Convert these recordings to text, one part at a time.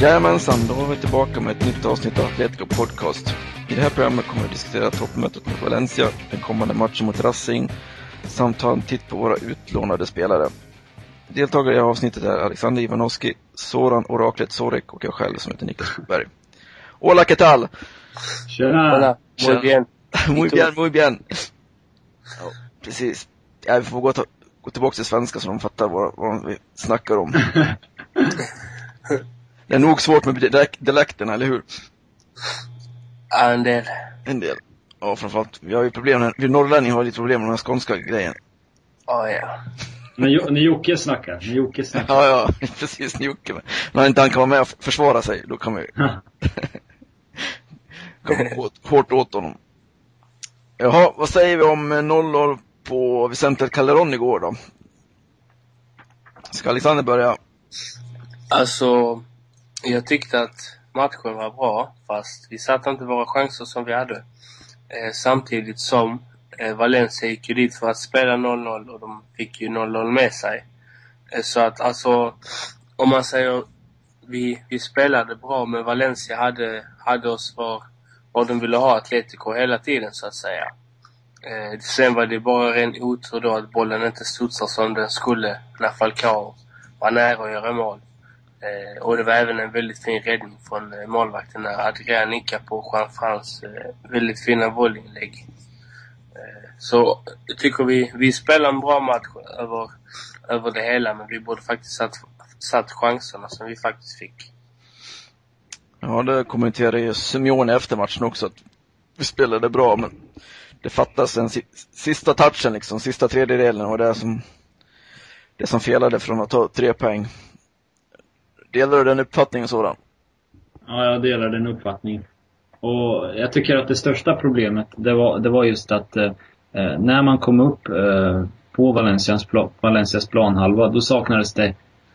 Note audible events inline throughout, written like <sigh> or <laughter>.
Jajamensan, då var vi tillbaka med ett nytt avsnitt av Atletico Podcast. I det här programmet kommer vi att diskutera toppmötet mot Valencia, den kommande matchen mot Racing samt ta en titt på våra utlånade spelare. Deltagare i avsnittet är Alexander Ivanovski, Soran Oraklet Sorek och jag själv som heter Niklas Sjöberg. Hola, ¿qué tal? Tjena! Hola, muy bien. <laughs> muy bien, muy bien. Ja, precis. Ja, vi får gå, ta, gå tillbaka till svenska så de fattar vad, vad vi snackar om. <laughs> Det är nog svårt med dialek- dialekterna, eller hur? Ja, en del. En del. Ja, framförallt. Vi har ju problem, vi norrlänningar har lite problem med den här skånska grejen. Oh, ja. När, Jo- när Jocke snackar, när Jocke snackar. Ja, ja, <laughs> precis. Jocke. Men när inte han kan vara med och försvara sig, då kan vi <laughs> komma hårt, hårt åt honom. Jaha, vad säger vi om eh, 0-0 på Vicente Calderon igår då? Ska Alexander börja? Alltså, jag tyckte att matchen var bra, fast vi satte inte våra chanser som vi hade. Eh, samtidigt som eh, Valencia gick ju dit för att spela 0-0 och de fick ju 0-0 med sig. Eh, så att alltså, om man säger vi, vi spelade bra, men Valencia hade, hade oss var, var de ville ha Atletico hela tiden så att säga. Eh, sen var det bara ren otur då att bollen inte studsade som den skulle när Falcao var nära att göra mål. Eh, och det var även en väldigt fin räddning från eh, målvakten när Adrian nickade på Juan Frans eh, väldigt fina volleyinlägg. Eh, så jag tycker vi, vi spelar en bra match över, över det hela men vi borde faktiskt satt, satt chanserna som vi faktiskt fick. Ja, det kommenterade ju Simeone efter matchen också, att vi spelade bra, men det fattas den sista touchen liksom, sista tredjedelen och det som, det som felade från att ta tre poäng. Delar du den uppfattningen sådan? Ja, jag delar den uppfattningen. Och jag tycker att det största problemet, det var, det var just att eh, eh när man kom upp eh, på Valencias, pla, Valencias planhalva, då saknades det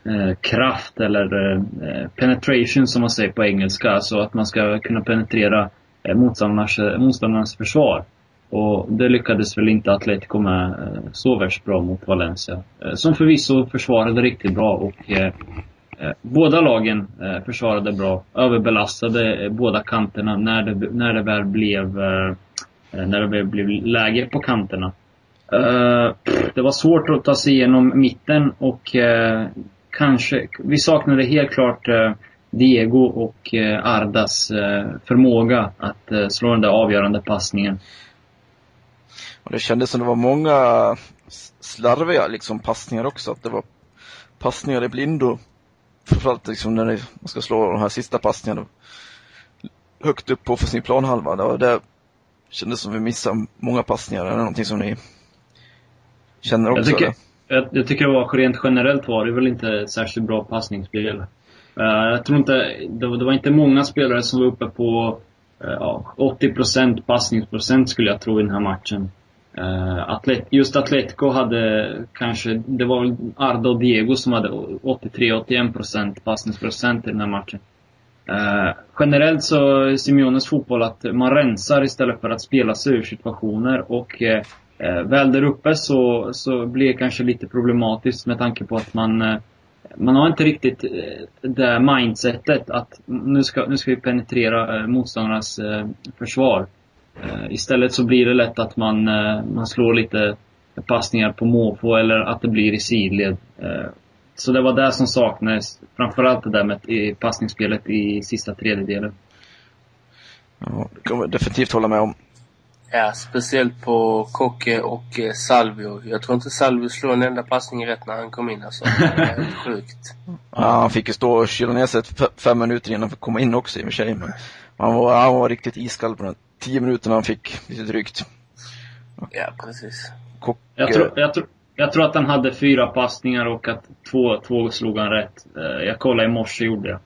eh, kraft eller eh, eh, penetration som man säger på engelska. Alltså att man ska kunna penetrera eh, motståndarnas, eh, motståndarnas försvar. Och det lyckades väl inte Atletico med eh, så värst bra mot Valencia. Eh, som förvisso försvarade riktigt bra och Eh, Eh, båda lagen eh, försvarade bra, överbelastade eh, båda kanterna när det, när det väl blev, eh, eh när det väl blev läge på kanterna. Eh, det var svårt att ta sig igenom mitten och eh, kanske, vi saknade helt klart eh, Diego och eh, Ardas eh, förmåga att eh, slå den där avgörande passningen. Och det kändes som det var många slarviga liksom passningar också, att det var passningar i blindo. Framförallt liksom när man ska slå de här sista passningarna högt upp på offensiv planhalva. Var- det kändes som vi missade många passningar. Är det någonting som ni känner också? Jag tycker, jag, jag tycker det var rent generellt var det väl inte ett särskilt bra passningsspel. Eh, jag tror inte, det var, det var inte många spelare som var uppe på eh, ja, 80% passningsprocent skulle jag tro i den här matchen. Uh, Atlet, just Atletico hade kanske, det var väl Arda och Diego som hade 83-81% passningsprocent i den här matchen. Uh, generellt så är Simeones fotboll att man rensar istället för att spela sig ur situationer och uh, väl där uppe så, så blir det kanske lite problematiskt med tanke på att man man har inte riktigt eh, det mindsetet att nu ska, nu ska vi penetrera motståndarnas försvar. Eh, istället så blir det lätt att man, eh, man slår lite passningar på måfå eller att det blir i sidled. Eh, så det var det som saknades. Framförallt det där med i passningsspelet i sista tredjedelen. Ja, det kan jag definitivt hålla med om. Ja, speciellt på Kocke och eh, Salvio. Jag tror inte Salvio slog en enda passning rätt när han kom in alltså. Det är <laughs> helt sjukt. Ja, han fick ju stå och kyla ner sig fem minuter innan han fick komma in också i och för sig. Men han var, han var riktigt iskall på de tio minuterna han fick lite drygt. Ja, precis. Kock, Jag tror, jag, tror, Jag tror att han hade fyra passningar och att två, två slog han rätt. Eh, jag kollade i morse, gjorde jag.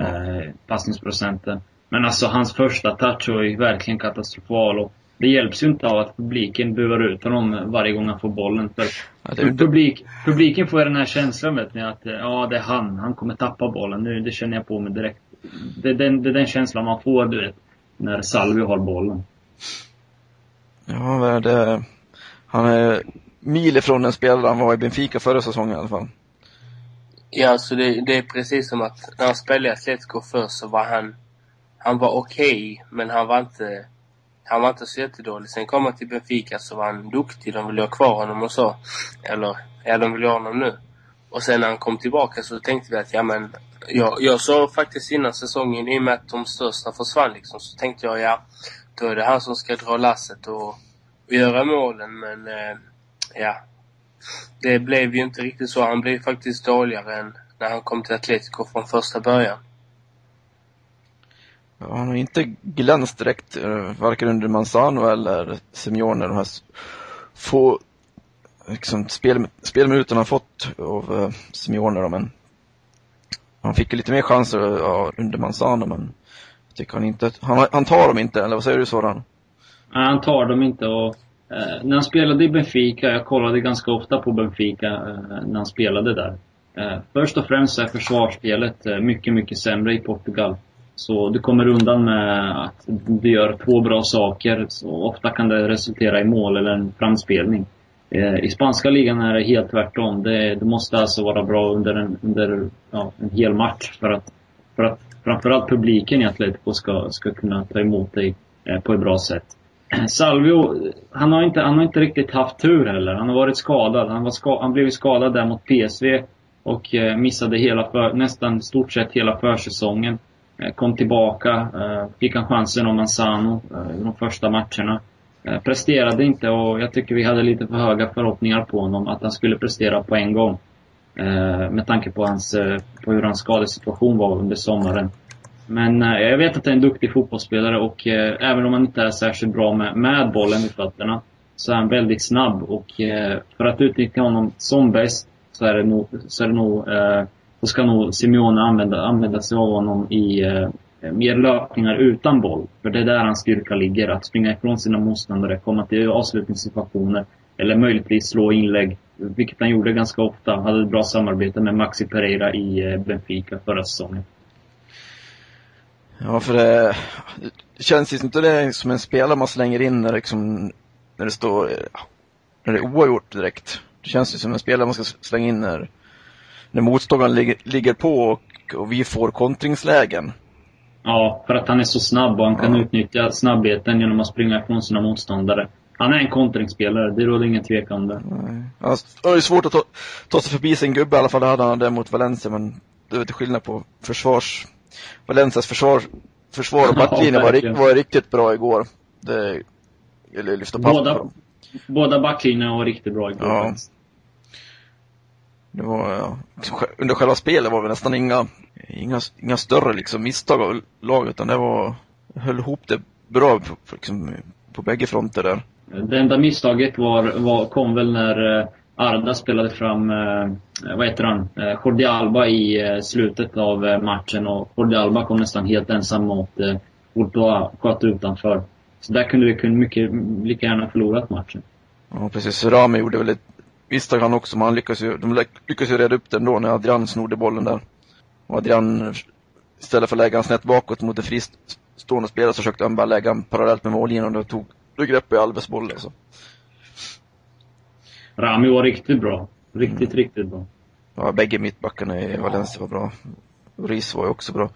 Eh, passningsprocenten. Men alltså hans första touch var ju verkligen katastrofal. Och det hjälps ju inte av att publiken buar ut honom varje gång han får bollen. För publik, publiken får ju den här känslan vet ni, att eh, ja, det är han. Han kommer tappa bollen. Nu, det känner jag på mig direkt. Det är den, det är den känslan man får, du vet, när Salvio har bollen. Ja, det, han är mil ifrån den spelare han var i Benfica förra säsongen i alla fall. Ja, alltså det, det är precis som att när han spelade i Atletico först så var han... Han var okej, men han var inte... Han var inte så jättedålig. Sen kom han till Benfica så var han duktig. De ville ha kvar honom och så. Eller, ja, de vill ha honom nu. Och sen när han kom tillbaka så tänkte vi att, ja men... Jag, jag sa faktiskt innan säsongen, i och med att de största försvann liksom, så tänkte jag, ja, då är det han som ska dra lasset och, och göra målen, men... Eh, ja, det blev ju inte riktigt så. Han blev faktiskt dåligare än när han kom till Atletico från första början. Ja, han har inte glänst direkt, eh, varken under Manzano eller Simeone, de här få liksom, spel, spelminuterna han fått av uh, Simeone då, men han fick ju lite mer chanser eh, ja, under Manzano, men jag tycker han inte, han, han tar dem inte, eller vad säger du Soran? Nej, han tar dem inte och eh, när han spelade i Benfica, jag kollade ganska ofta på Benfica eh, när han spelade där. Eh, först och främst är försvarsspelet eh, mycket, mycket sämre i Portugal. Så du kommer undan med att du gör två bra saker, så ofta kan det resultera i mål eller en framspelning. Eh, I spanska ligan är det helt tvärtom. Det, du måste alltså vara bra under en, under, ja, en hel match för att, för att framförallt publiken i Atletico ska, ska kunna ta emot dig eh, på ett bra sätt. <clears throat> Salvio, han har, inte, han har inte riktigt haft tur heller. Han har varit skadad. Han, var ska, han blev ju skadad där mot PSV och eh, missade hela för, nästan stort sett hela försäsongen. Kom tillbaka, fick han chansen av Manzano i de första matcherna. Eh, presterade inte och jag tycker vi hade lite för höga förhoppningar på honom att han skulle prestera på en gång. Eh, med tanke på, hans, eh, på hur hans skadesituation var under sommaren. Men jag vet att han är en duktig fotbollsspelare och även om han inte är särskilt bra med, med bollen vid fötterna så är han väldigt snabb och för att utnyttja honom som bäst så är det nog, så är det nog så ska nog Simeone använda, använda sig av honom i Eh, mer löpningar utan boll. För det är där hans styrka ligger. Att springa ifrån sina motståndare, komma till avslutningssituationer eller möjligtvis slå inlägg. Vilket han gjorde ganska ofta. Han hade ett bra samarbete med Maxi Pereira i eh, Benfica förra säsongen. Ja, för det, det känns ju inte det som en spelare man slänger in när det, liksom, när det står, när det är oavgjort direkt. Det känns ju som en spelare man ska slänga in när, när motståndaren ligger, ligger på och, och vi får kontringslägen. Ja, för att han är så snabb och han kan Ja. utnyttja snabbheten genom att springa ifrån sina motståndare. Han är en kontringsspelare, det råder ingen tvekan om det. Nej. Han har ju svårt att ta, ta sig förbi sin gubbe i alla fall, det hade han det mot Valencia, men det är till skillnad på försvars, Valencias försvar, försvar och <laughs> backlinje var, var riktigt bra igår. Det gäller lyfta Båda, dem. båda backlinjerna var riktigt bra igår Ja. Det var, ja, under själva spelet var det nästan inga, inga, inga större liksom misstag av laget, utan det var, höll ihop det bra på, liksom, på bägge fronter där. Det enda misstaget var, var, kom väl när eh, Arda spelade fram, eh, vad heter han, eh, Jordi Alba i slutet av matchen och Jordi Alba kom nästan helt ensam mot Courtois, sköt utanför. Så där kunde vi mycket, lika gärna förlorat matchen. Ja, precis. Rami gjorde väl ett misstag han också, men han lyckades ju, de lyck- lyckades ju reda upp det ändå när Adrian snodde bollen där. Och Adrian, istället för att lägga han snett bakåt mot en fristående spelare så försökte han bara lägga han parallellt med mållinjen och då tog då grepp i Alves boll alltså. Rami var riktigt bra. Riktigt, riktigt bra. Ja, bägge mittbackarna i Valencia var bra. Ris var ju också bra.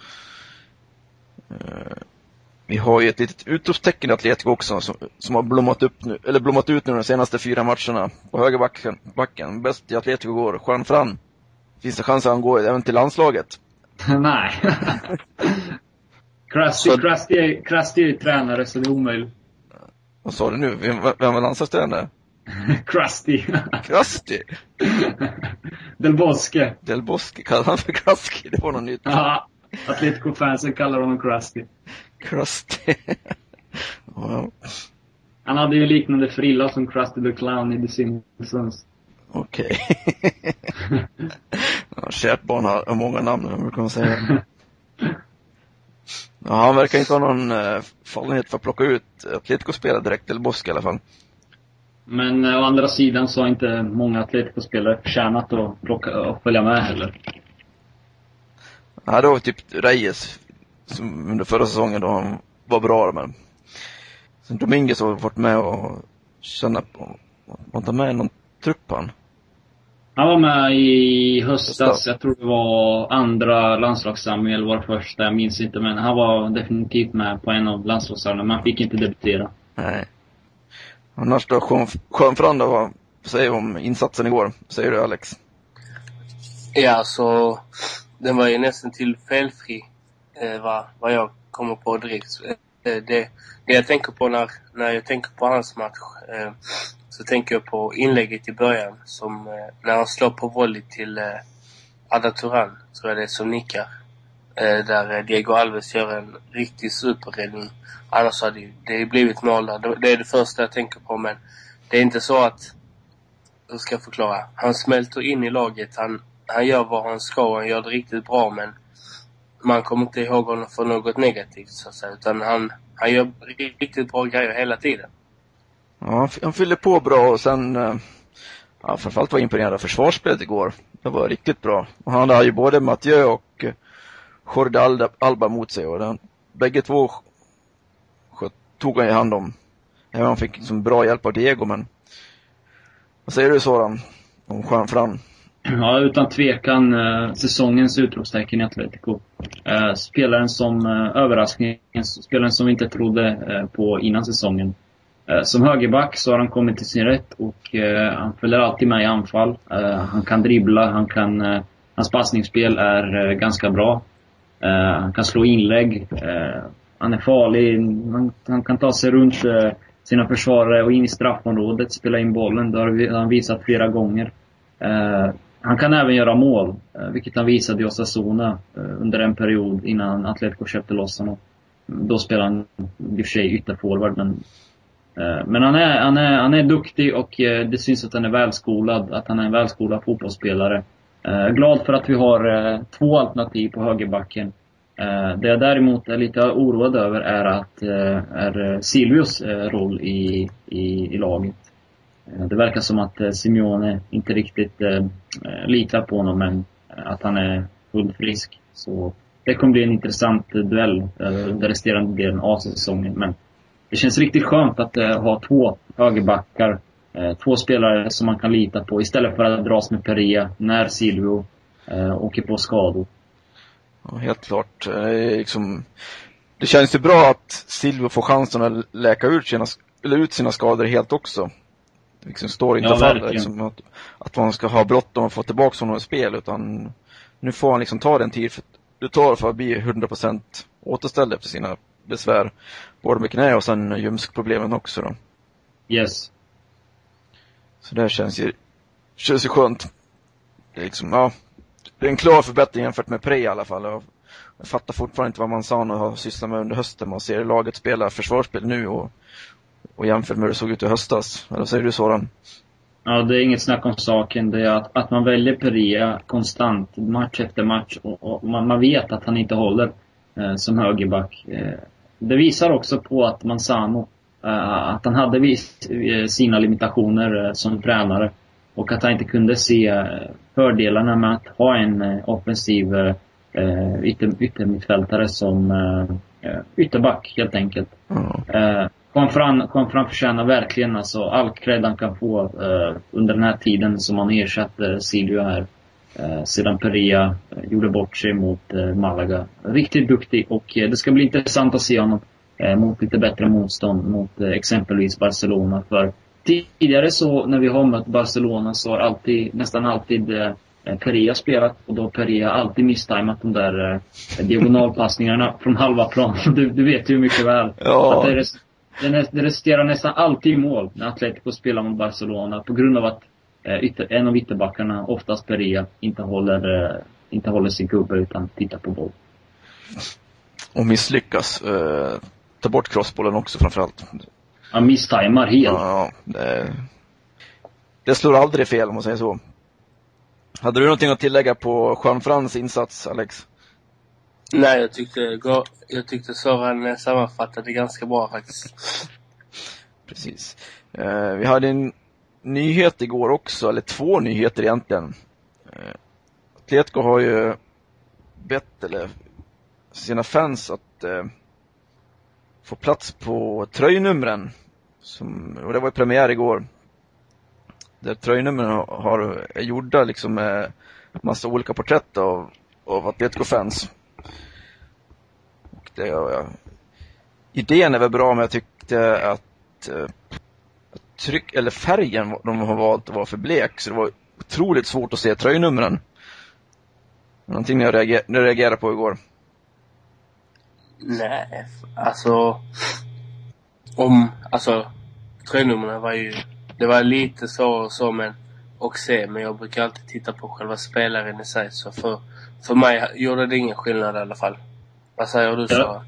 Eh, Vi har ju ett litet utropstecken i Atletico också som, som har blommat upp nu, eller blommat ut nu de senaste fyra matcherna. På högerbacken, backen, bäst i Atletico går, Juan Fran. Finns det chans att han går även till landslaget? <laughs> Nej. Krusty, är, Krusty är ju tränare så det är omöjligt. Vad sa du nu? Vem, vem var landslagstränare? <laughs> Krusty. Krusty? <laughs> Del Bosque. Del Bosque kallade han för Krusty, det var något nytt. Ja, Atletico-fansen kallar honom Krusty. Krusty. ja, Han hade ju liknande frilla som Krusty the Clown i The Simpsons. Okej. <laughs> ja, kärt barn har många namn, brukar man säga. Ja, han verkar inte ha någon eh, fallenhet för att plocka ut Atletico-spelare direkt, eller Bosk i alla fall. Men eh, å andra sidan så har inte många Atletico-spelare förtjänat att plocka, och följa med heller. Ja, det var typ Reyes som under förra säsongen då han var bra men sen Dominguez har varit med och känna på, var inte med någon trupp han? Han var med i höstas. Höstas. Jag tror det var andra landslagssamling eller var det första. Jag minns inte. Men han var definitivt med på en av landslagssamlingarna. Men han fick inte debutera. Nej. Annars då, andra, vad säger du om insatsen igår? Säger du Alex? Ja, så den var ju nästan till felfri, eh, vad, vad jag kommer på direkt. Eh, det, det jag tänker på när, när jag tänker på hans match, eh, så tänker jag på inlägget i början, som eh, när han slår på volley till eh, Ada Turan, tror jag det är, som nickar. Eh, där eh, Diego Alves gör en riktig superräddning. Annars hade ju- det ju blivit mål där. Det- Det är det första jag tänker på, men det är inte så att hur ska jag förklara? Han smälter in i laget. Han, han gör vad han ska och han gör det riktigt bra men man kommer inte ihåg honom för något negativt så att säga. Utan han, han gör riktigt bra grejer hela tiden. Ja, han fyllde på bra och sen, eh, ja, framförallt var jag imponerad av försvarsspelet igår. Det var riktigt bra. Och han hade ju både Mathieu och eh, Jordi Alba, mot sig och den, bägge två tog han ju hand om. Även om han fick liksom bra hjälp av Diego men vad säger du Soran? Om Juan Fran? Ja, utan tvekan eh, säsongens utropstecken i Atletico. Eh, spelaren som eh, överraskning, spelaren som vi inte trodde eh, på innan säsongen. Eh, som högerback så har han kommit till sin rätt och eh, han följer alltid med i anfall. Eh, han kan dribbla, han kan, hans passningsspel är ganska bra. Han kan slå inlägg. Han är farlig. Han, han kan ta sig runt sina försvarare och in i straffområdet, spela in bollen. Det har han visat flera gånger. Han kan även göra mål, vilket han visade i Osasuna under en period innan Atletico köpte loss honom. Då spelade han i och för sig ytterforward, men Eh, men han är, han, är, han är duktig och eh, det syns att han är välskolad, att han är en välskolad fotbollsspelare. Eh, glad för att vi har två alternativ på högerbacken. Det jag däremot är lite oroad över är att är Silvios roll i, i, i laget. Det verkar som att Simeone inte riktigt litar på honom, men att han är fullt frisk. Så det kommer bli en intressant duell under resterande delen av säsongen. Men det känns riktigt skönt att eh, ha två högerbackar. Eh, två spelare som man kan lita på istället för att dras med Perea när Silvio eh, åker på skador. Ja, helt klart. Eh, liksom, det känns ju bra att Silvio får chansen att läka ut sina, ut sina skador helt också. Det liksom står inte Ja, faller liksom, att, att man ska ha bråttom och få tillbaka honom i spel utan nu får han liksom ta den tid för, det tar för att bli 100% återställd efter sina besvär. Både med knä och sen ljumskproblemen också då. Yes. Så det här känns ju, känns ju skönt. Det är liksom, ja. Det är en klar förbättring jämfört med Pre i alla fall. Jag fattar fortfarande inte vad man sa och har sysslat med under hösten. Man ser laget spela försvarsspel nu och, och jämfört med hur det såg ut i höstas. Eller säger du Soran? Ja, det är inget snack om saken. Det är att, att man väljer Perea konstant, match efter match. Och, och man, man vet att han inte håller eh, som högerback. Eh, det visar också på att Manzano, eh, att han hade vis, eh, sina limitationer eh, som tränare. Och att han inte kunde se eh, fördelarna med att ha en eh, offensiv eh, eh, ytter, yttermittfältare som eh, eh, ytterback helt enkelt. Ja. Eh, Juan Fran, Juan Fran förtjänar verkligen alltså all cred han kan få eh, under den här tiden som han ersatte Silvio här. Eh, sedan Perea eh, gjorde bort sig mot eh, Malaga. Riktigt duktig och det ska bli intressant att se honom mot lite bättre motstånd mot exempelvis Barcelona. För tidigare så när vi har mött Barcelona så har alltid, nästan alltid Perea spelat och då har Perea alltid misstajmat de där diagonalpassningarna från halva plan. <laughs> Du, du vet ju mycket väl. Ja. Att det, det, resterar nästan alltid i mål när Atletico spelar mot Barcelona på grund av att ytter, en av ytterbackarna, oftast Perea, inte håller, eh, inte håller sin gubbe utan tittar på boll. Och misslyckas. Eh, ta bort crossbollen också framförallt. Han misstajmar helt. Ja, det, det slår aldrig fel om man säger så. Hade du någonting att tillägga på Juan Frans insats, Alex? Nej, jag tyckte, jag tyckte Soran sammanfattade ganska bra faktiskt. Precis. Eh, vi hade en nyhet igår också, eller två nyheter egentligen. Eh, Atletico har ju bett eller, sina fans att eh, få plats på tröjnumren. Som, och det var ju premiär igår. Där tröjnumren har, är gjorda liksom med massa olika porträtt av, av Atletico-fans. Och det, ja, idén är väl bra, men jag tyckte att, eh, tryck, eller färgen de har valt var för blek, så det var otroligt svårt att se tröjnumren. Någonting jag reagerade, reagerade på igår. Nej, alltså... Om, alltså tröjnumren var ju... Det var lite så och så men... Och se, men jag brukar alltid titta på själva spelaren i sig. Så för, för mig gjorde det ingen skillnad i alla fall. Vad säger du så?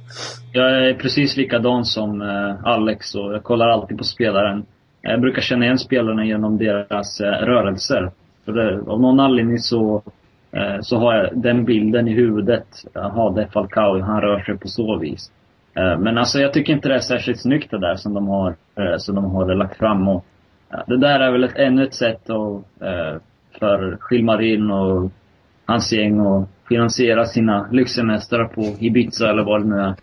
Jag är precis likadan som eh, Alex och jag kollar alltid på spelaren. Jag brukar känna igen spelarna genom deras eh, rörelser. För det, av någon anledning så, eh, så har jag den bilden i huvudet. Jaha, det är Falcao, han rör sig på så vis. Eh, men alltså jag tycker inte det är särskilt snyggt det där som de har, som de har lagt fram. Och, det där är väl ett, ännu ett sätt att, för Gilmarin och hans gäng att finansiera sina lyxsemestrar på Ibiza eller vad det nu är.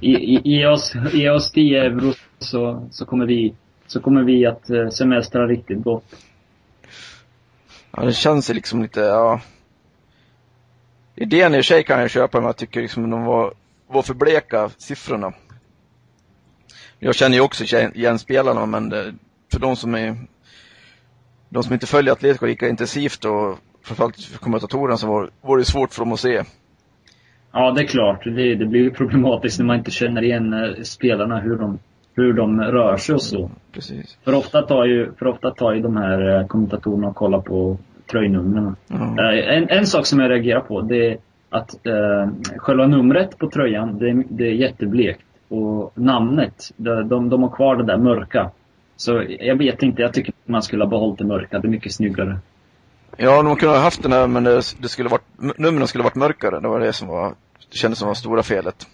Ge, ge, oss, ge oss 10 euro så, så, kommer vi, så kommer vi att semestra riktigt gott. Ja, det känns ju liksom lite, ja. Idén i och för sig kan jag köpa, men jag tycker liksom de var var för bleka, siffrorna. Jag känner ju också igen spelarna, men det, för de som är de som inte följer Atletico lika intensivt och framförallt för kommentatorerna så var, var det svårt för dem att se. Ja, det är klart. Det, det blir problematiskt när man inte känner igen eh, spelarna, hur de, hur de rör sig och så. Precis. För ofta tar ju, för ofta tar ju de här eh, kommentatorerna och kollar på tröjnumren. Mm. En, en sak som jag reagerar på, det är att eh, själva numret på tröjan, det, det är jätteblekt. Och namnet, de, de, de har kvar det där mörka. Så jag vet inte, jag tycker man skulle ha behållit det mörka. Det är mycket snyggare. Ja, de kunde ha haft den där, men det, det skulle varit, numren skulle varit mörkare. Det var det som var, det kändes som var stora felet.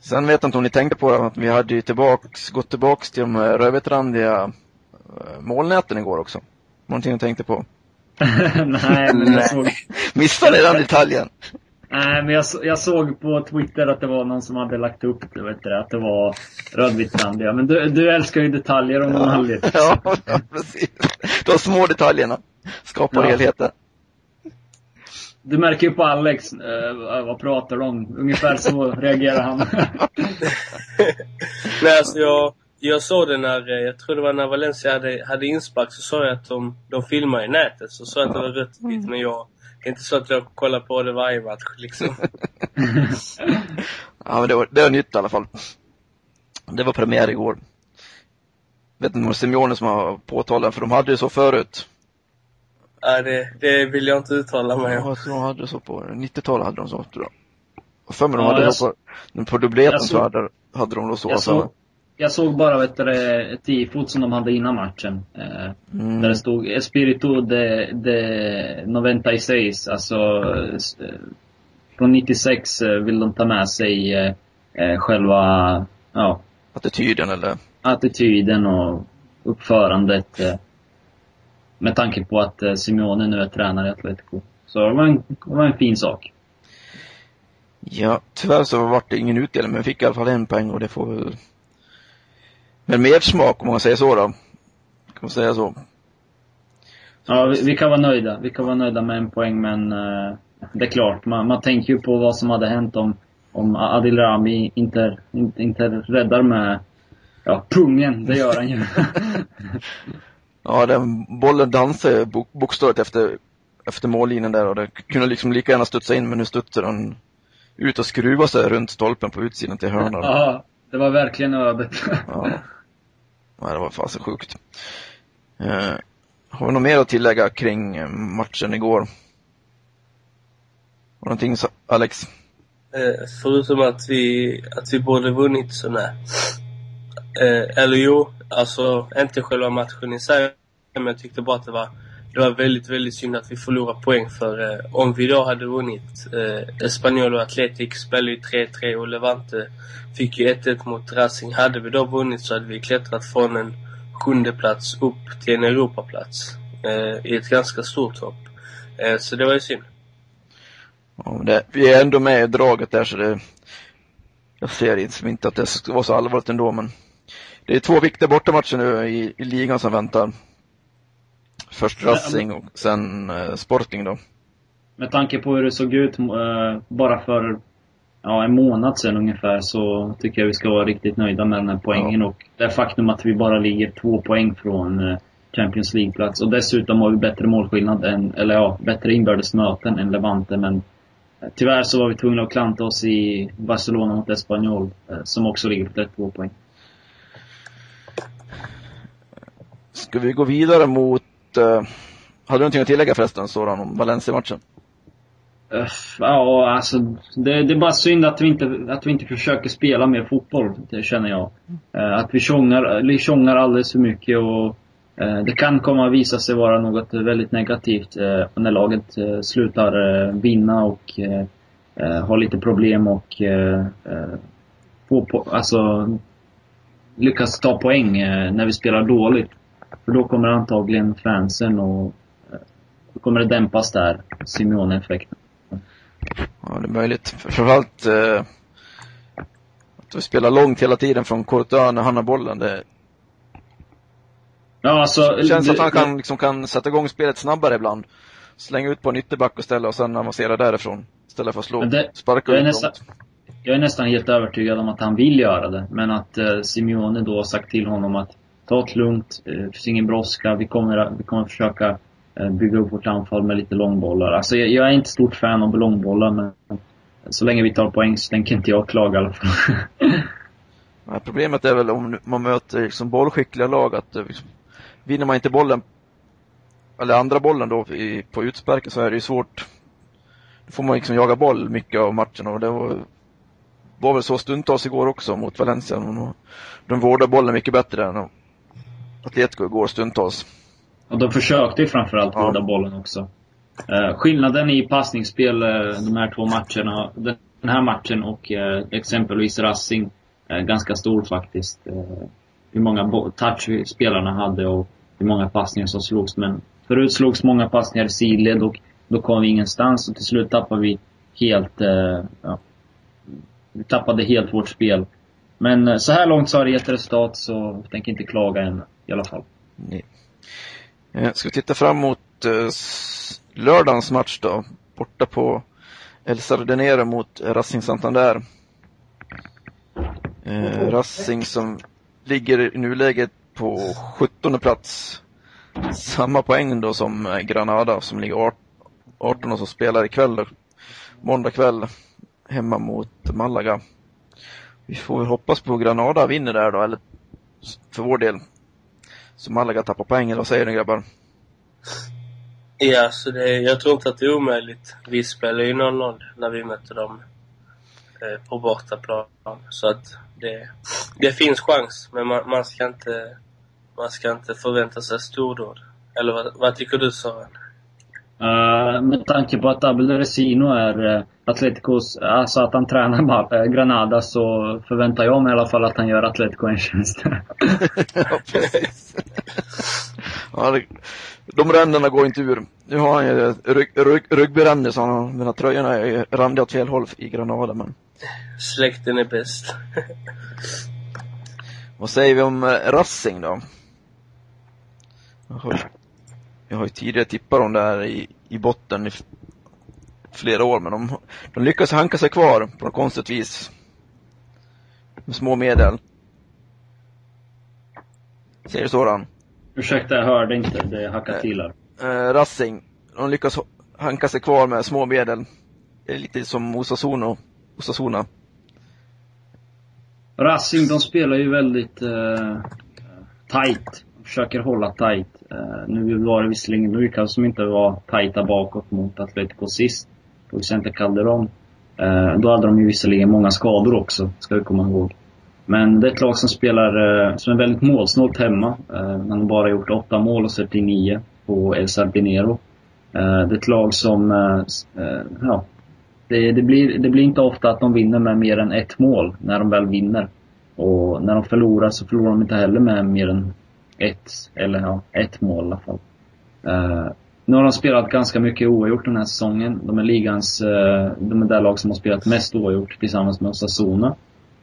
Sen vet jag inte om ni tänkte på att vi hade ju tillbaks, gått tillbaks till de rödvetrandiga eh, molnäten igår också. Någonting jag tänkte på? <laughs> Nej, men jag såg... <laughs> Missade den detaljen? Nej, men jag, jag såg på Twitter att det var någon som hade lagt upp det, vet du, att det var rödvitt-randiga. Men du, du älskar ju detaljer om någon ja. anledning. <laughs> Ja, precis. De små detaljerna skapar ja. helheten. Du märker ju på Alex, eh, vad pratar de om? Ungefär så reagerar han. <laughs> Nej, alltså jag, jag såg det när, eh, jag tror det var när Valencia hade, hade inspark, så såg jag att de, de filmade i nätet. Så såg jag att det var rött och vitt, men jag, det är inte så att jag kollar på det varje match liksom. <laughs> ja men det var, det var nytt i alla fall. Det var premiär igår. Vet inte om det var Simeone som har påtalat för de hade ju så förut. Nej, det, det vill jag inte uttala mig om. Ja, de hade så på 90-talet hade de så, tror jag. Och för mig de ja, hade så på, på dubbleten så hade, hade de då så. Jag, så, jag såg bara vet du, ett tifot som de hade innan matchen. Eh, mm. Där det stod Espiritu de, de 96, alltså eh, från 96 eh, vill de ta med sig eh, eh, själva, ja. Attityden eller? Attityden och uppförandet. Eh, med tanke på att eh, Simeone nu är tränare i Atletico. Så det var en, det var en fin sak. Ja, tyvärr så var det ingen utdelning, men fick i alla fall en poäng och det får väl med mer smak om man säger så då. Kan man säga så. Ja, vi, vi, kan vara nöjda. Vi kan vara nöjda med en poäng, men uh, det är klart, man, man tänker ju på vad som hade hänt om, om Adil Rami inte, inte, inte räddar med ja, pungen. Det gör han ju. <laughs> <laughs> ja, den bollen dansade bokstavligt efter, efter mållinjen där och det kunde liksom lika gärna studsa in, men nu studsade den ut och skruva sig runt stolpen på utsidan till hörnan. Ja, det var verkligen ödet. ja. Nej, det var fasen sjukt. Eh, har vi något mer att tillägga kring eh, matchen igår? Har någonting, Alex? Eh, förutom att vi, att vi borde vunnit så nej. Eh, eller jo, alltså inte själva matchen i sig. men jag tyckte bara att det var, det var väldigt, väldigt synd att vi förlorade poäng. För eh, om vi då hade vunnit, eh, Espanyol och Atletic spelade ju 3-3 och Levante fick ju 1-1 mot Racing. Hade vi då vunnit så hade vi klättrat från en sjunde plats upp till en Europaplats. Eh, I ett ganska stort hopp. Eh, så det var ju synd. Ja, det, vi är ändå med i draget där så det, jag ser inte att det ska vara så allvarligt ändå men det är två viktiga bortamatcher nu i, i ligan som väntar. Först Racing och sen eh, Sporting då. Med tanke på hur det såg ut eh, bara för ja, en månad sedan ungefär så tycker jag vi ska vara riktigt nöjda med den här poängen. Ja. Och det faktum att vi bara ligger två poäng från eh, Champions League-plats. Och dessutom har vi bättre målskillnad än, eller ja, bättre inbördes möten än Levante. Men eh, tyvärr så var vi tvungna att klanta oss i Barcelona mot Espanyol, eh, som också ligger på 32 poäng. Ska vi gå vidare mot, eh, uh, hade du någonting att tillägga förresten, Soran, om Valencia-matchen? Ja, alltså det, det, är bara synd att vi, inte, att vi inte försöker spela mer fotboll, det känner jag. Eh, att vi tjongar, tjongar alldeles för mycket och eh, det kan komma att visa sig vara något väldigt negativt när laget slutar vinna och har lite problem och få, alltså, lyckas ta poäng när vi spelar dåligt. För då kommer antagligen fansen och då kommer det dämpas där, Simeone-effekten. Ja, det är möjligt. Framförallt eh, att vi spelar långt hela tiden från Courtois när han har bollen. Det, Ja, alltså, det känns att han kan, liksom, kan sätta igång spelet snabbare ibland. Slänga ut på en ytterback och ställa och sen avancera därifrån. Istället för att slå, det, sparka ut nästan, Jag är nästan helt övertygad om att han vill göra det. Men att eh, Simeone då har sagt till honom att ta det lugnt, eh, det finns ingen brådska, vi kommer, vi kommer försöka eh, bygga upp vårt anfall med lite långbollar. Alltså jag, jag är inte stort fan av långbollar men så länge vi tar poäng så tänker inte jag klaga i alla fall. <laughs> ja, problemet är väl om man möter liksom bollskickliga lag att eh, liksom, vinner man inte bollen, eller andra bollen då i, på utsparken så är det ju svårt. Då får man liksom jaga boll mycket av matchen och det var, var väl så stundtals igår också mot Valencia. De, de vårdar bollen mycket bättre än Atletico igår stundtals. Och de försökte ju framförallt ja. vårda bollen också. Eh, skillnaden i passningsspel eh, de här två matcherna, den här matchen och eh, exempelvis Racing, är ganska stor faktiskt. Eh, hur många touch spelarna hade och hur många passningar som slogs. Men förut slogs många passningar i sidled och då kom vi ingenstans och till slut tappade vi helt, eh, ja, vi tappade helt vårt spel. Men eh, så här långt så har det gett resultat så jag tänker inte klaga än i alla fall. Nej. Eh, ska vi titta fram mot eh, lördagens match då? Borta på El Sardinero mot Racing Santander. Eh, Racing som ligger i nuläget på 17 plats. Samma poäng då som Granada som ligger 18 och som spelar ikväll då. Måndag kväll hemma mot Malaga. Vi får väl hoppas på Granada vinner där då, eller för vår del. Så Malaga tappar poäng, eller vad säger ni grabbar? Ja, så det, jag tror inte att det är omöjligt. Vi spelar ju 0-0 när vi möter dem eh, på bortaplan. Så att det, det finns chans, men man, man, ska inte, man ska inte förvänta sig stordåd. Eller vad, vad tycker du Sören? Uh, med tanke på att Abel Resino är uh, Atleticos, alltså att han tränar uh, Granada så förväntar jag mig i alla fall att han gör Atletico en tjänst. <laughs> ja, det, de ränderna går inte ur. Nu har han ju rygg, rygg, ryggberänder så han, mina tröjorna är randiga åt fel håll i Granada men Släkten är bäst. Vad säger vi om eh, Racing då? Jag har, ju tidigare tippat dem där i, i botten i flera år, men de, de lyckas hanka sig kvar på något konstigt vis. Med små medel. Säger du sådan? Ursäkta, jag hörde inte. Det hackade till här. Eh, Racing. De lyckas hanka sig kvar med små medel. Det är lite som Osasuna. Osasuna. Racing, de spelar ju väldigt eh, tight. Försöker hålla tight. Eh, nu var det visserligen Lucas som inte var tajta bakåt mot Atletico sist. På Vicente Calderon. Eh, då hade de ju visserligen många skador också, ska vi komma ihåg. Men det är ett lag som spelar, eh, som är väldigt målsnålt hemma. Man har bara gjort åtta mål och släppt in nio på El Sardinero. Det är ett lag som, ja, det, det, blir, det blir inte ofta att de vinner med mer än ett mål när de väl vinner. Och när de förlorar så förlorar de inte heller med mer än ett, eller ja, ett mål i alla fall. Uh, nu har de spelat ganska mycket oavgjort den här säsongen. De är ligans, uh, de är det lag som har spelat mest oavgjort tillsammans med Osasuna.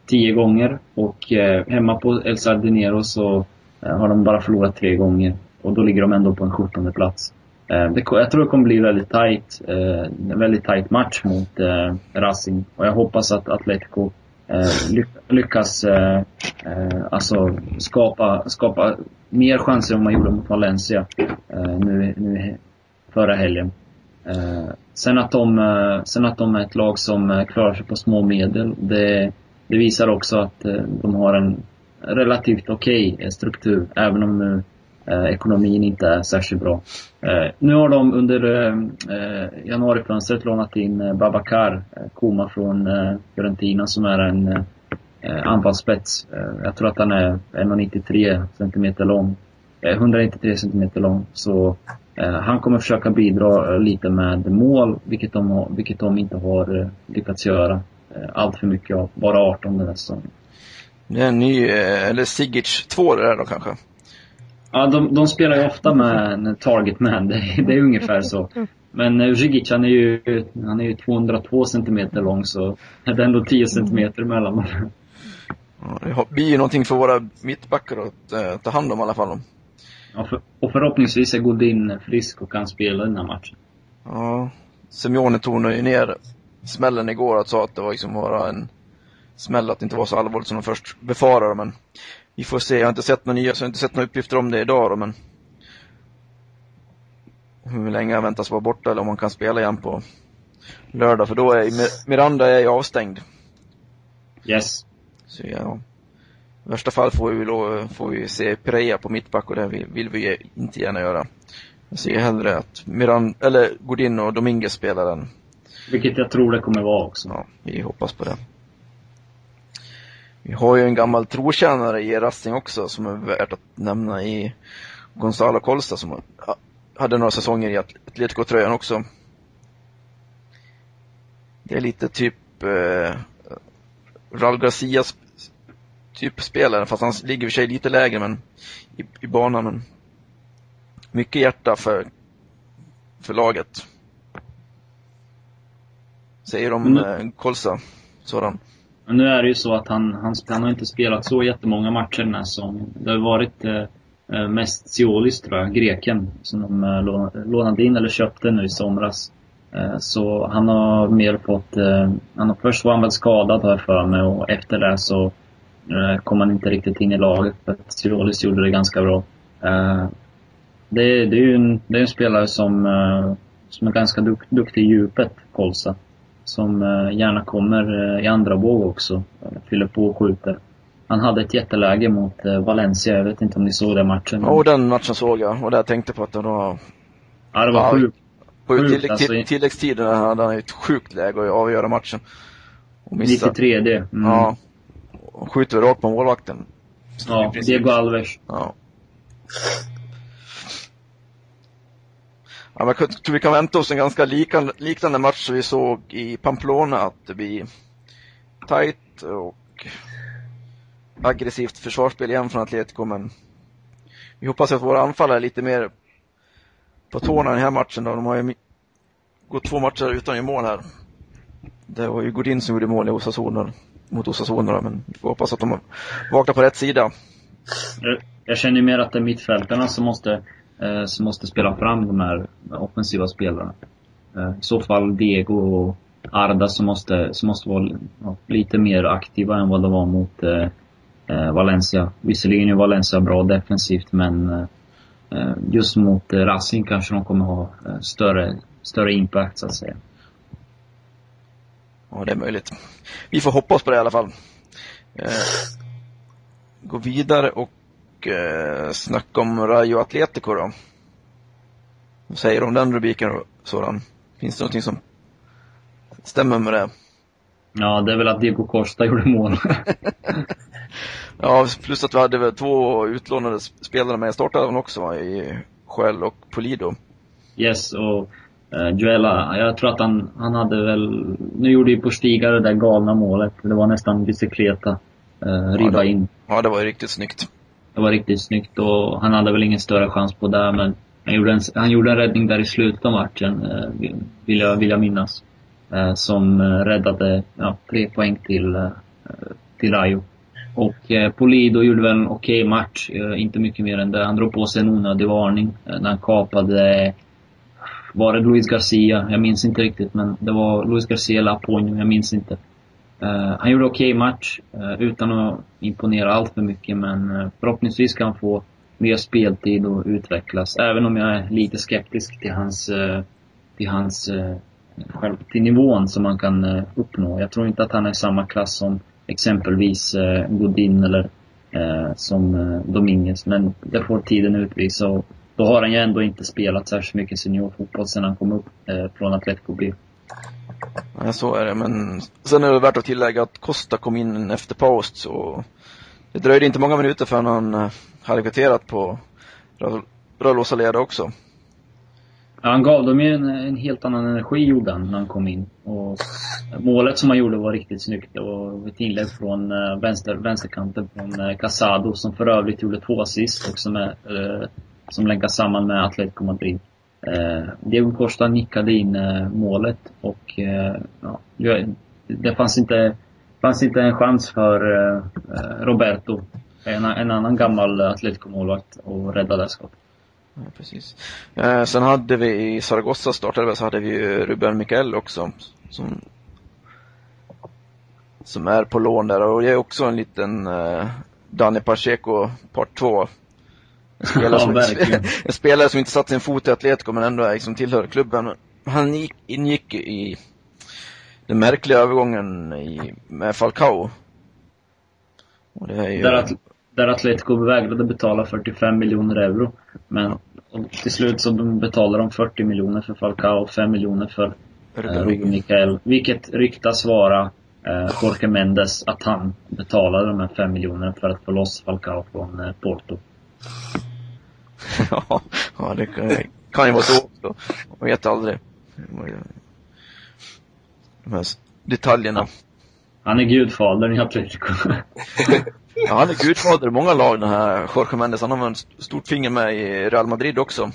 Tio gånger. Och uh, hemma på El Sardinero så har de bara förlorat tre gånger. Och då ligger de ändå på en 17 plats. Det, jag tror det kommer bli väldigt tight, en väldigt tight match mot Racing. Och jag hoppas att Atletico Eh, lyckas eh, eh, alltså skapa, skapa mer chanser än man gjorde mot Valencia eh, nu, nu förra helgen. Eh, sen, att de, eh, sen att de är ett lag som klarar sig på små medel, det, det visar också att eh, de har en relativt okej okay struktur, även om nu eh, ekonomin inte är särskilt bra. Eh, nu har de under eh, januarifönstret lånat in eh, Babakar Koma från Fiorentina som är en eh, anfallsspets. Eh, jag tror att han är 1,93 cm lång. Eh, 193 cm lång. Så eh, han kommer försöka bidra eh, lite med mål, vilket de, har, vilket de inte har eh, lyckats göra allt för mycket av. Bara 18 den här säsongen. Det är en ny, eller Sigic 2 det där då kanske? Ja, de, de spelar ju ofta med en target man. Det, det är ungefär så. Men Zigic han är ju, han är ju 202 cm lång så det är ändå 10 cm mellan dem. Ja, det blir ju någonting för våra mittbackar att äh, ta hand om i alla fall. Ja, för, och förhoppningsvis är Godin frisk och kan spela den här matchen. Ja, Simeone tonade ju ner smällen igår och sa att det var liksom bara en smäll, att det inte var så allvarligt som de först befarade. Men vi får se, jag har inte sett några nya, så jag har inte sett några uppgifter om det idag då, men hur länge han väntas vara borta eller om han kan spela igen på lördag, för då är Miranda är ju avstängd. Yes. Så ja, i värsta fall får vi, då, får vi se Pereira på mittback och det vill vi inte gärna göra. Jag ser hellre att Miran, eller Godin och Dominguez spelar den. Vilket jag tror det kommer vara också. Ja, vi hoppas på det. Vi har ju en gammal trotjänare i Racing också som är värt att nämna i Gonzalo Colsta som hade några säsonger i Atletico-tröjan också. Det är lite typ eh, Raul Garcias typ spelare, fast han ligger i sig lite lägre men, i, i banan. Men mycket hjärta för, för laget. Säger de mm. eh, Kolsa, sådan. Men nu är det ju så att han, han, han har inte spelat så jättemånga matcher den här säsongen. Det har varit eh, eh mest Siolis tror jag, greken, som de eh, lånade in eller köpte nu i somras. Eh, så han har mer fått, eh, han har först var han väl skadad har jag för mig och efter det så eh, kom han inte riktigt in i laget för att Tyrolis gjorde det ganska bra. Eh, det, det är ju en, det är en spelare som, som är ganska duk, duktig i djupet, Kolsa. Som gärna kommer i andra våg också, fyller på och skjuter. Han hade ett jätteläge mot Valencia, jag vet inte om ni såg den matchen? Ja, den matchen såg jag och där tänkte på att det var... Ja, det var ja, sjukt på tillägg, alltså, till, tilläggstiden hade han ett sjukt läge att avgöra matchen. Och missa. 93 det. Mm. Ja. Och skjuter rakt på målvakten. Ja, Diego Alves. Ja. Ja, men jag tror vi kan vänta oss en ganska liknande match som vi såg i Pamplona, att det blir tight och aggressivt försvarsspel igen från Atletico, men vi hoppas att våra anfallare är lite mer på tårna den här matchen då. De har ju gått två matcher utan att mål här. Det var ju Godin som gjorde mål i Osasuna, mot Osasuna men vi får hoppas att de vaknar på rätt sida. Jag känner mer att det är mittfältarna som måste, eh, som måste spela fram de här offensiva spelarna. Eh, I så fall Diego och Arda som måste, som måste vara ja, lite mer aktiva än vad de var mot eh, eh, Valencia. Visserligen är Valencia bra defensivt men eh, eh, just mot eh, Racing kanske de kommer ha eh, större, större impact så att säga. Ja, det är möjligt. Vi får hoppas på det i alla fall. Eh, gå vidare och eh, snacka om Rayo Atletico då. Vad säger du om den rubriken sådan? Finns det någonting som stämmer med det? Ja, det är väl att Diego Costa gjorde mål. <laughs> ja, plus att vi hade väl två utlånade spelare med i startelvan också va? i Skäll och Polido. Yes, och uh, Joella, jag tror att han, han hade väl... Nu gjorde ju Postiga det där galna målet. Det var nästan bicykleta. Uh, ribba ja, det, in. Ja, det var riktigt snyggt. Det var riktigt snyggt och han hade väl ingen större chans på det, men han gjorde en, han gjorde en räddning där i slutet av matchen, eh, vill, jag, vill jag minnas. Eh, som eh, räddade ja, tre poäng till, till Rayo. Och eh, Polido gjorde väl en okej okay match, eh, inte mycket mer än det. Han drog på sig en onödig varning eh, när han kapade, var det Luis Garcia? Jag minns inte riktigt men det var Luis Garcia eller Aponio, jag minns inte. Eh, han gjorde okej okay match eh, utan att imponera allt för mycket men eh, förhoppningsvis kan han få mer speltid och utvecklas. Även om jag är lite skeptisk till hans, till hans, själv, till nivån som man kan uppnå. Jag tror inte att han är i samma klass som exempelvis Godin eller som eh, Dominguez. Men det får tiden utvisa och då har han ju ändå inte spelat särskilt mycket seniorfotboll sedan han kom upp från Atletico B. Ja, så är det. Men sen är det värt att tillägga att Costa kom in efter paus så det dröjde inte många minuter förrän han eh, hade kvitterat på Rölosa leda också. Ja, han gav dem ju en, en, helt annan energi gjorde han när han kom in. Och målet som han gjorde var riktigt snyggt. Det var ett inlägg från uh, vänster, vänsterkanten från uh, Casado som för övrigt gjorde två assist och som, är, som länkas samman med Atletico Madrid. Eh, Diego Costa nickade in eh, målet och eh, ja, det fanns inte, fanns inte en chans för eh, Roberto, en, en annan gammal Atletico-målvakt, att rädda det skottet. Ja, precis. Eh, sen hade vi i Zaragoza startade så hade vi Ruben Mikael också. Som, som är på lån där och det är också en liten eh, Danny Pacheco part 2. En spelare, som, ja, <laughs> en spelare som inte satt sin fot i Atletico men ändå liksom tillhör klubben. Han gick, ingick i den märkliga övergången i, med Falcao. Och det är ju... Där, där Atletico vägrade betala 45 miljoner euro. Men till slut så betalade de 40 miljoner för Falcao och 5 miljoner för eh, Ruben Mikael. Vilket ryktas vara eh, Jorge Mendes att han betalade de här 5 miljonerna för att få loss Falcao från eh, Porto. Ja, ja, det kan, kan ju vara så också. Man vet aldrig. De här detaljerna. Han är gudfadern i Atletico. Ja, han är gudfader i många lag den här Jorge Mendes. Han har ett stort finger med i Real Madrid också.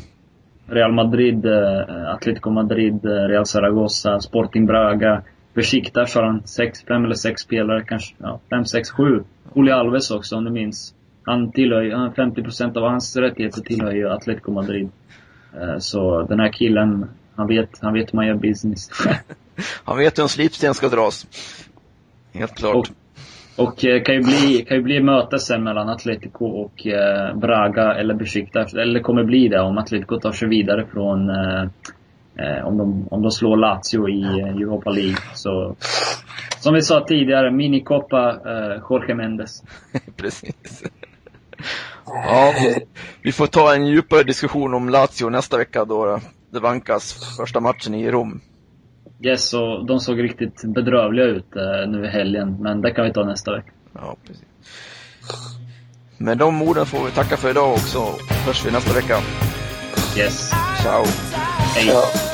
Real Madrid, eh, Atletico Madrid, eh, Real Zaragoza, Sporting Braga. Besiktas har han sex, fem eller sex spelare, kanske ja, fem, sex, sju. Uli Alves också om du minns. Han tillhör ju, 50% av hans rättigheter tillhör ju Atletico Madrid. Eh, så den här killen, han vet, han vet hur man gör business. <laughs> han vet hur en slipsten ska dras. Helt klart. Och och eh, kan ju bli, kan ju bli möte sen mellan Atletico och eh, Braga eller Besiktas. Eller kommer bli det om Atletico tar sig vidare från eh, om, de, om de slår Lazio i Europa League. Så, som vi sa tidigare, minikoppa eh, Jorge Mendes. <laughs> Precis. Ja, vi får ta en djupare diskussion om Lazio nästa vecka då det vankas första matchen i Rom. Yes, och de såg riktigt bedrövliga ut eh, nu i helgen. Men det kan vi ta nästa vecka. Ja, precis. Med de orden får vi tacka för idag också. Hörs vi nästa vecka. Yes. Ciao. Hej. Ciao.